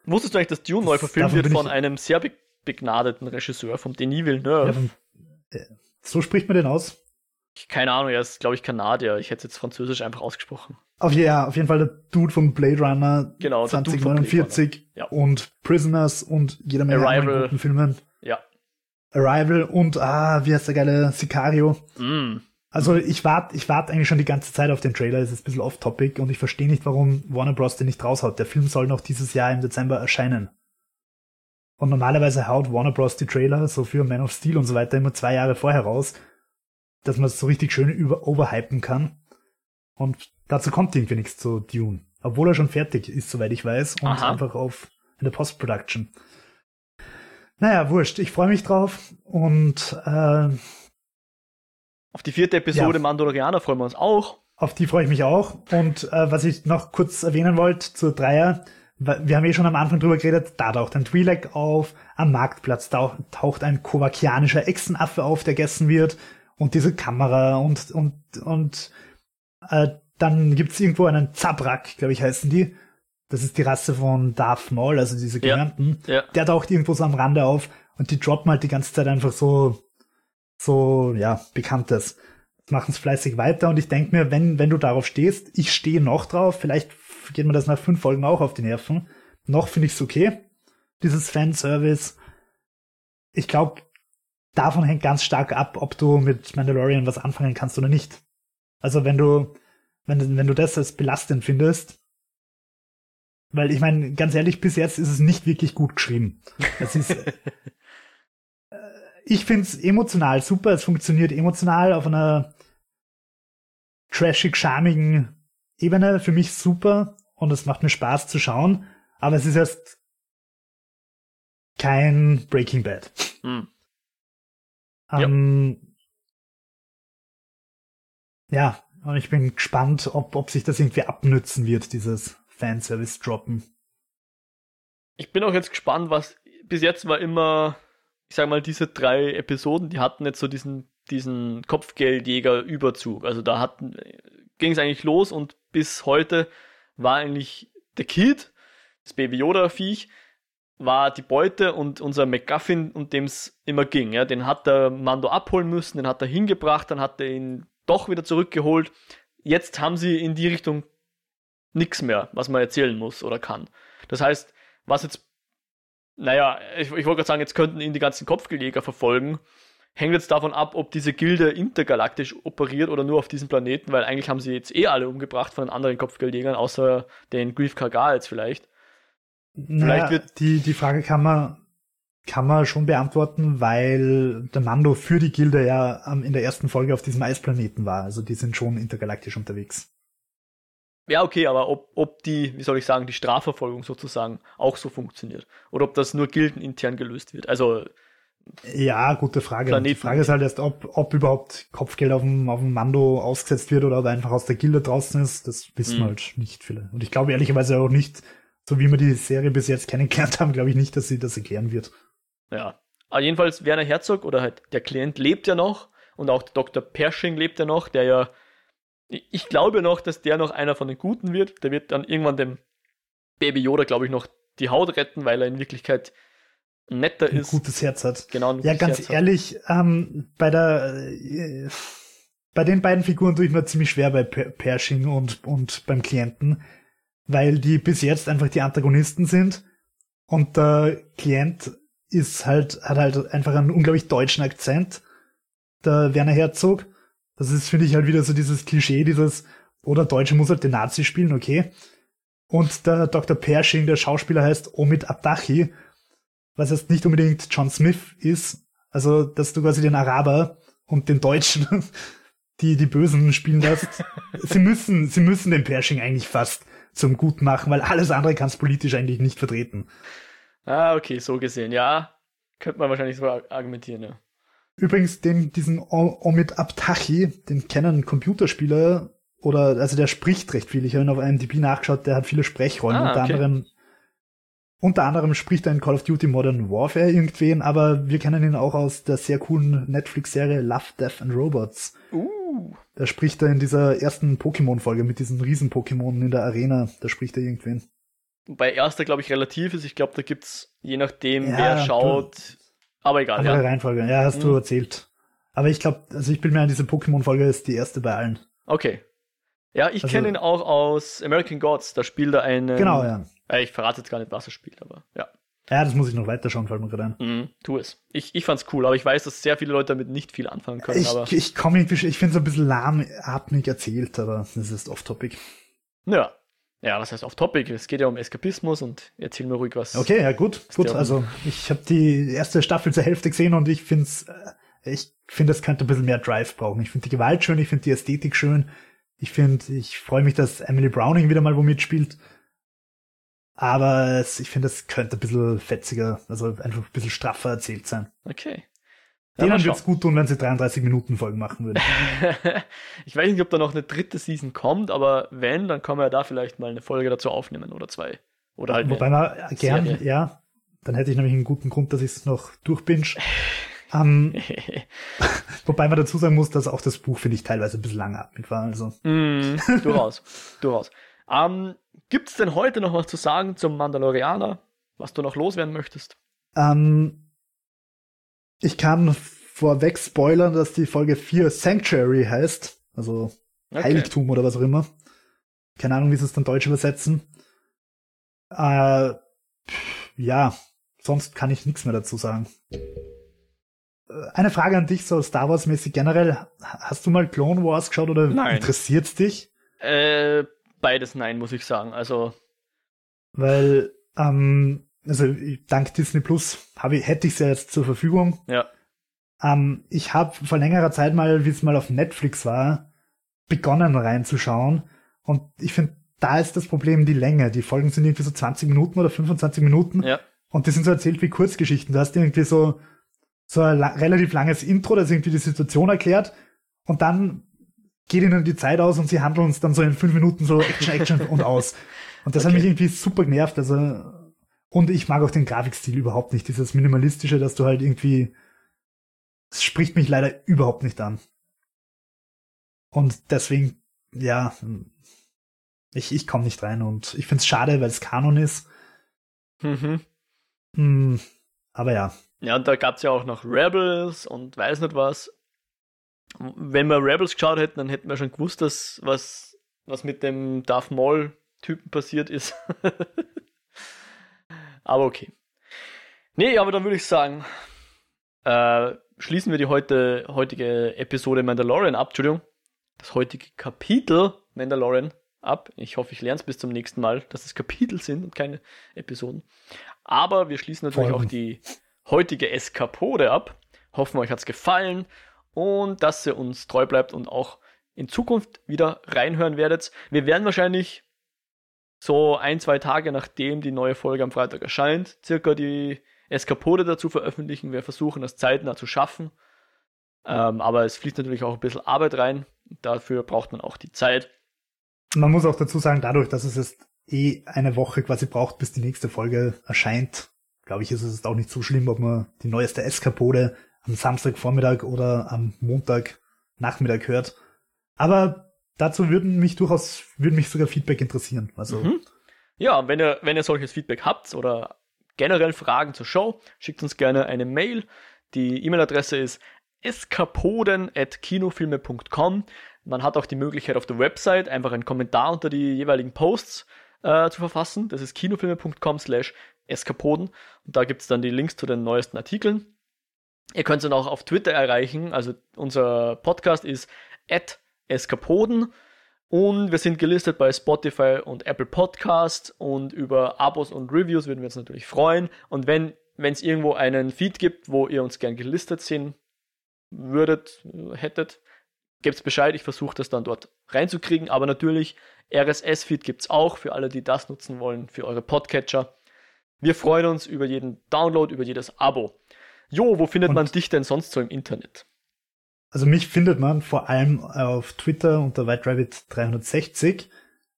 Wusstest du eigentlich, dass Dune das, neu verfilmt wird von einem sehr be begnadeten Regisseur, vom Denis Villeneuve? Ja, von, äh, so spricht man den aus? Keine Ahnung, er ist, glaube ich, Kanadier. Ich hätte es jetzt französisch einfach ausgesprochen. Auf, ja, auf jeden Fall der Dude von Blade Runner genau, 2049 ja. und Prisoners und jeder Menge Arrival. guten Filmen. Ja. Arrival und, ah, wie heißt der geile Sicario? Mm. Also ich warte ich wart eigentlich schon die ganze Zeit auf den Trailer, es ist ein bisschen off-topic und ich verstehe nicht, warum Warner Bros. den nicht raushaut. Der Film soll noch dieses Jahr im Dezember erscheinen. Und normalerweise haut Warner Bros. die Trailer, so für Man of Steel und so weiter, immer zwei Jahre vorher raus, dass man es so richtig schön über overhypen kann. Und dazu kommt irgendwie nichts zu Dune. Obwohl er schon fertig ist, soweit ich weiß, und Aha. einfach auf in der Post-Production. Naja, wurscht, ich freue mich drauf und äh, auf die vierte Episode Ja. Mandalorianer freuen wir uns auch. Auf die freue ich mich auch. Und äh, was ich noch kurz erwähnen wollte zur Dreier, wir haben eh schon am Anfang drüber geredet, da taucht ein Twi'lek auf, am Marktplatz taucht, taucht ein kovakianischer Echsenaffe auf, der gegessen wird, und diese Kamera und und und äh, dann gibt's irgendwo einen Zabrak, glaube ich, heißen die. Das ist die Rasse von Darth Maul, also diese Ja. Giganten. Ja. Der taucht irgendwo so am Rande auf und die droppen halt die ganze Zeit einfach so, so, ja, Bekanntes. Machen es fleißig weiter und ich denke mir, wenn, wenn du darauf stehst, ich stehe noch drauf, vielleicht geht mir das nach fünf Folgen auch auf die Nerven. Noch finde ich es okay, dieses Fanservice. Ich glaube, davon hängt ganz stark ab, ob du mit Mandalorian was anfangen kannst oder nicht. Also wenn du, wenn, wenn du das als belastend findest, weil ich meine, ganz ehrlich, bis jetzt ist es nicht wirklich gut geschrieben. Es ist, ich finde es emotional super, es funktioniert emotional auf einer trashig charmigen Ebene für mich super und es macht mir Spaß zu schauen, aber es ist erst kein Breaking Bad. Hm. Ja. Ähm, ja, und ich bin gespannt, ob, ob sich das irgendwie abnützen wird, dieses Fanservice-Droppen. Ich bin auch jetzt gespannt, was bis jetzt war immer, ich sag mal, diese drei Episoden, die hatten jetzt so diesen, diesen Kopfgeldjäger-Überzug. Also da ging es eigentlich los und bis heute war eigentlich der Kid, das Baby Yoda-Viech, war die Beute und unser MacGuffin, um dem es immer ging. Ja, den hat der Mando abholen müssen, den hat er hingebracht, dann hat er ihn doch wieder zurückgeholt. Jetzt haben sie in die Richtung nichts mehr, was man erzählen muss oder kann. Das heißt, was jetzt, naja, ich, ich wollte gerade sagen, jetzt könnten ihn die ganzen Kopfgeldjäger verfolgen. Hängt jetzt davon ab, ob diese Gilde intergalaktisch operiert oder nur auf diesem Planeten, weil eigentlich haben sie jetzt eh alle umgebracht von den anderen Kopfgeldjägern, außer den Grief Kargal jetzt vielleicht. Naja, wird- die, die Frage kann man, kann man schon beantworten, weil der Mando für die Gilde ja in der ersten Folge auf diesem Eisplaneten war. Also die sind schon intergalaktisch unterwegs. Ja, okay, aber ob, ob die, wie soll ich sagen, die Strafverfolgung sozusagen auch so funktioniert. Oder ob das nur gildenintern gelöst wird. Also, Ja, gute Frage. Die. Frage ist halt erst, ob, ob überhaupt Kopfgeld auf dem, auf dem Mando ausgesetzt wird oder ob er einfach aus der Gilde draußen ist. Das wissen wir Mhm. halt nicht viele. Und ich glaube ehrlicherweise auch nicht, so wie wir die Serie bis jetzt kennengelernt haben, glaube ich nicht, dass sie das erklären wird. ja. Aber jedenfalls Werner Herzog oder halt der Klient lebt ja noch und auch der Dr. Pershing lebt ja noch, der ja, ich glaube noch, dass der noch einer von den Guten wird. Der wird dann irgendwann dem Baby Yoda, glaube ich, noch die Haut retten, weil er in Wirklichkeit netter Ein ist. gutes Herz hat. Genau, Ja, ganz Herz ehrlich, ähm, bei der äh, bei den beiden Figuren tue ich mir ziemlich schwer bei Per- Pershing und, und beim Klienten, weil die bis jetzt einfach die Antagonisten sind und der Klient ist halt, hat halt einfach einen unglaublich deutschen Akzent, der Werner Herzog. Das ist, finde ich, halt wieder so dieses Klischee, dieses oder Deutsche muss halt den Nazi spielen, okay. Und der Dr. Pershing, der Schauspieler heißt Omid Abdachi, was jetzt nicht unbedingt John Smith ist. Also, dass du quasi den Araber und den Deutschen, die die Bösen spielen lässt. sie müssen, sie müssen den Pershing eigentlich fast zum Guten machen, weil alles andere kannst politisch eigentlich nicht vertreten. Ah, okay, so gesehen, ja. Könnte man wahrscheinlich so argumentieren, ja. Übrigens, den, diesen Omid Abtachi, den kennen Computerspieler oder, also der spricht recht viel. Ich habe ihn auf IMDb nachgeschaut, der hat viele Sprechrollen, ah, unter okay. anderem unter anderem spricht er in Call of Duty Modern Warfare irgendwen, aber wir kennen ihn auch aus der sehr coolen Netflix-Serie Love, Death and Robots. Uh. Da spricht er in dieser ersten Pokémon-Folge mit diesen Riesen-Pokémon in der Arena. Da spricht er irgendwen. Wobei erster, glaube ich, relativ ist. Ich glaube, da gibt's, je nachdem, ja, wer schaut. Aber egal. Andere ja. Reihenfolge. Ja, hast hm. du erzählt. Aber ich glaube, also ich bin mir an diese Pokémon-Folge ist die erste bei allen. Okay. Ja, ich also, kenne ihn auch aus American Gods. Da spielt er einen. Genau, ja. Ich verrate jetzt gar nicht, was er spielt, aber ja. Ja, das muss ich noch weiterschauen, fällt mir gerade ein. Mhm, tu es. Ich, ich fand's cool, aber ich weiß, dass sehr viele Leute damit nicht viel anfangen können. Ich, aber ich ich finde es ein bisschen lahmatmig erzählt, aber das ist off-topic. Ja. Ja, was heißt off-topic? Es geht ja um Eskapismus und erzähl mir ruhig was. Okay, ja gut, gut. Also ich habe die erste Staffel zur Hälfte gesehen und ich finde es, äh, ich finde, es könnte ein bisschen mehr Drive brauchen. Ich finde die Gewalt schön, ich finde die Ästhetik schön. Ich finde, ich freue mich, dass Emily Browning wieder mal wo mitspielt. Aber es, ich finde, es könnte ein bisschen fetziger, also einfach ein bisschen straffer erzählt sein. Okay. Denen wird es gut tun, wenn sie 33 Minuten Folgen machen würden. ich weiß nicht, ob da noch eine dritte Season kommt, aber wenn, dann kann man ja da vielleicht mal eine Folge dazu aufnehmen oder zwei. Oder halt Wobei man gern, Serie. ja, dann hätte ich nämlich einen guten Grund, dass ich es noch durchbinge. um, ähm, wobei man dazu sagen muss, dass auch das Buch, finde ich, teilweise ein bisschen langatmig war. Also. Mm, durchaus, durchaus. Um, Gibt es denn heute noch was zu sagen zum Mandalorianer, was du noch loswerden möchtest? Ähm, ich kann vorweg spoilern, dass die Folge 4 Sanctuary heißt. Also okay. Heiligtum oder was auch immer. Keine Ahnung, wie sie es dann deutsch übersetzen. Äh, ja, sonst kann ich nichts mehr dazu sagen. Äh, eine Frage an dich, so Star Wars-mäßig generell. Hast du mal Clone Wars geschaut oder interessiert es dich? Äh, beides nein, muss ich sagen. Also. Weil, ähm, also dank Disney Plus habe ich, hätte ich es ja jetzt zur Verfügung. Ja. Ähm, ich habe vor längerer Zeit mal, wie es mal auf Netflix war, begonnen reinzuschauen. Und ich finde, da ist das Problem die Länge. Die Folgen sind irgendwie so 20 Minuten oder 25 Minuten. Ja. Und die sind so erzählt wie Kurzgeschichten. Du hast irgendwie so, so ein la relativ langes Intro, das irgendwie die Situation erklärt. Und dann geht ihnen die Zeit aus und sie handeln uns dann so in fünf Minuten so Action, Action und aus. Und das okay. hat mich irgendwie super genervt. Also, und ich mag auch den Grafikstil überhaupt nicht. Dieses Minimalistische, dass du halt irgendwie, es spricht mich leider überhaupt nicht an. Und deswegen, ja, ich, ich komme nicht rein und ich find's schade, weil es Kanon ist. Mhm. Hm, aber ja. Ja, und da gab's ja auch noch Rebels und weiß nicht was wenn wir Rebels geschaut hätten, dann hätten wir schon gewusst, dass was, was mit dem Darth Maul-Typen passiert ist. aber okay. Nee, aber dann würde ich sagen, äh, schließen wir die heute, heutige Episode Mandalorian ab. Entschuldigung. Das heutige Kapitel Mandalorian ab. Ich hoffe, ich lerne es bis zum nächsten Mal, dass es Kapitel sind und keine Episoden. Aber wir schließen natürlich Folgen. auch die heutige Eskapode ab. Hoffen, euch hat es gefallen und dass ihr uns treu bleibt und auch in Zukunft wieder reinhören werdet. Wir werden wahrscheinlich so ein, zwei Tage nachdem die neue Folge am Freitag erscheint, circa die Eskapode dazu veröffentlichen. Wir versuchen das zeitnah zu schaffen. Ähm, aber es fließt natürlich auch ein bisschen Arbeit rein. Dafür braucht man auch die Zeit. Man muss auch dazu sagen, dadurch, dass es jetzt eh eine Woche quasi braucht, bis die nächste Folge erscheint, glaube ich, ist es auch nicht so schlimm, ob man die neueste Eskapode am Samstagvormittag oder am Montagnachmittag hört. Aber dazu würden mich durchaus, würden mich sogar Feedback interessieren. Also. Mhm. Ja, wenn ihr, wenn ihr solches Feedback habt oder generell Fragen zur Show, schickt uns gerne eine Mail. Die E-Mail-Adresse ist eskapoden.kinofilme.com. Man hat auch die Möglichkeit auf der Website einfach einen Kommentar unter die jeweiligen Posts äh, zu verfassen. Das ist kinofilme.com slash eskapoden. Und da gibt es dann die Links zu den neuesten Artikeln. Ihr könnt uns auch auf Twitter erreichen. Also unser Podcast ist eskapoden. Und wir sind gelistet bei Spotify und Apple Podcast und über Abos und Reviews würden wir uns natürlich freuen. Und wenn es irgendwo einen Feed gibt, wo ihr uns gern gelistet sehen würdet, hättet, gebt Bescheid. Ich versuche das dann dort reinzukriegen. Aber natürlich, RSS-Feed gibt es auch für alle, die das nutzen wollen, für eure Podcatcher. Wir freuen uns über jeden Download, über jedes Abo. Jo, wo findet und man dich denn sonst so im Internet? Also mich findet man vor allem auf Twitter unter WhiteRabbit360.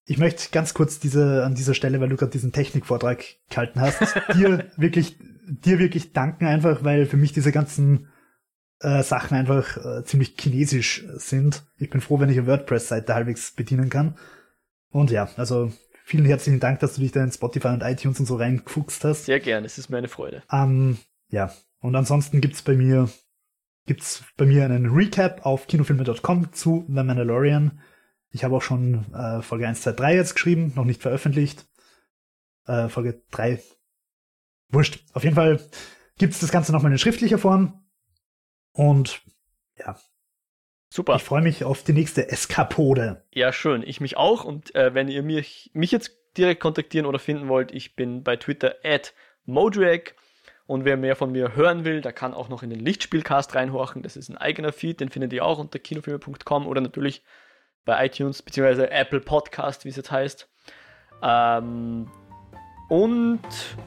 Ich möchte ganz kurz diese, an dieser Stelle, weil du gerade diesen Technikvortrag gehalten hast, dir wirklich, dir wirklich danken einfach, weil für mich diese ganzen äh, Sachen einfach äh, ziemlich chinesisch sind. Ich bin froh, wenn ich eine WordPress-Seite halbwegs bedienen kann. Und ja, also vielen herzlichen Dank, dass du dich da in Spotify und iTunes und so reingefuchst hast. Sehr gerne, es ist mir eine Freude. Ähm, ja, und ansonsten gibt's bei mir gibt's bei mir einen Recap auf kinofilme.com zu The Mandalorian. Ich habe auch schon äh, Folge 1, 2, 3 jetzt geschrieben, noch nicht veröffentlicht. Äh, Folge 3. Wurscht. Auf jeden Fall gibt's das Ganze nochmal in schriftlicher Form. Und ja. Super. Ich freue mich auf die nächste Eskapode. Ja, schön. Ich mich auch. Und äh, wenn ihr mich, mich jetzt direkt kontaktieren oder finden wollt, ich bin bei Twitter at Modriac. Und wer mehr von mir hören will, der kann auch noch in den Lichtspielcast reinhorchen. Das ist ein eigener Feed, den findet ihr auch unter kinofilme.com oder natürlich bei iTunes bzw. Apple Podcast, wie es jetzt heißt. Ähm, und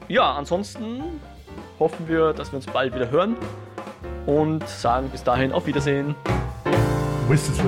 ja, ansonsten hoffen wir, dass wir uns bald wieder hören und sagen bis dahin auf Wiedersehen. Whistles.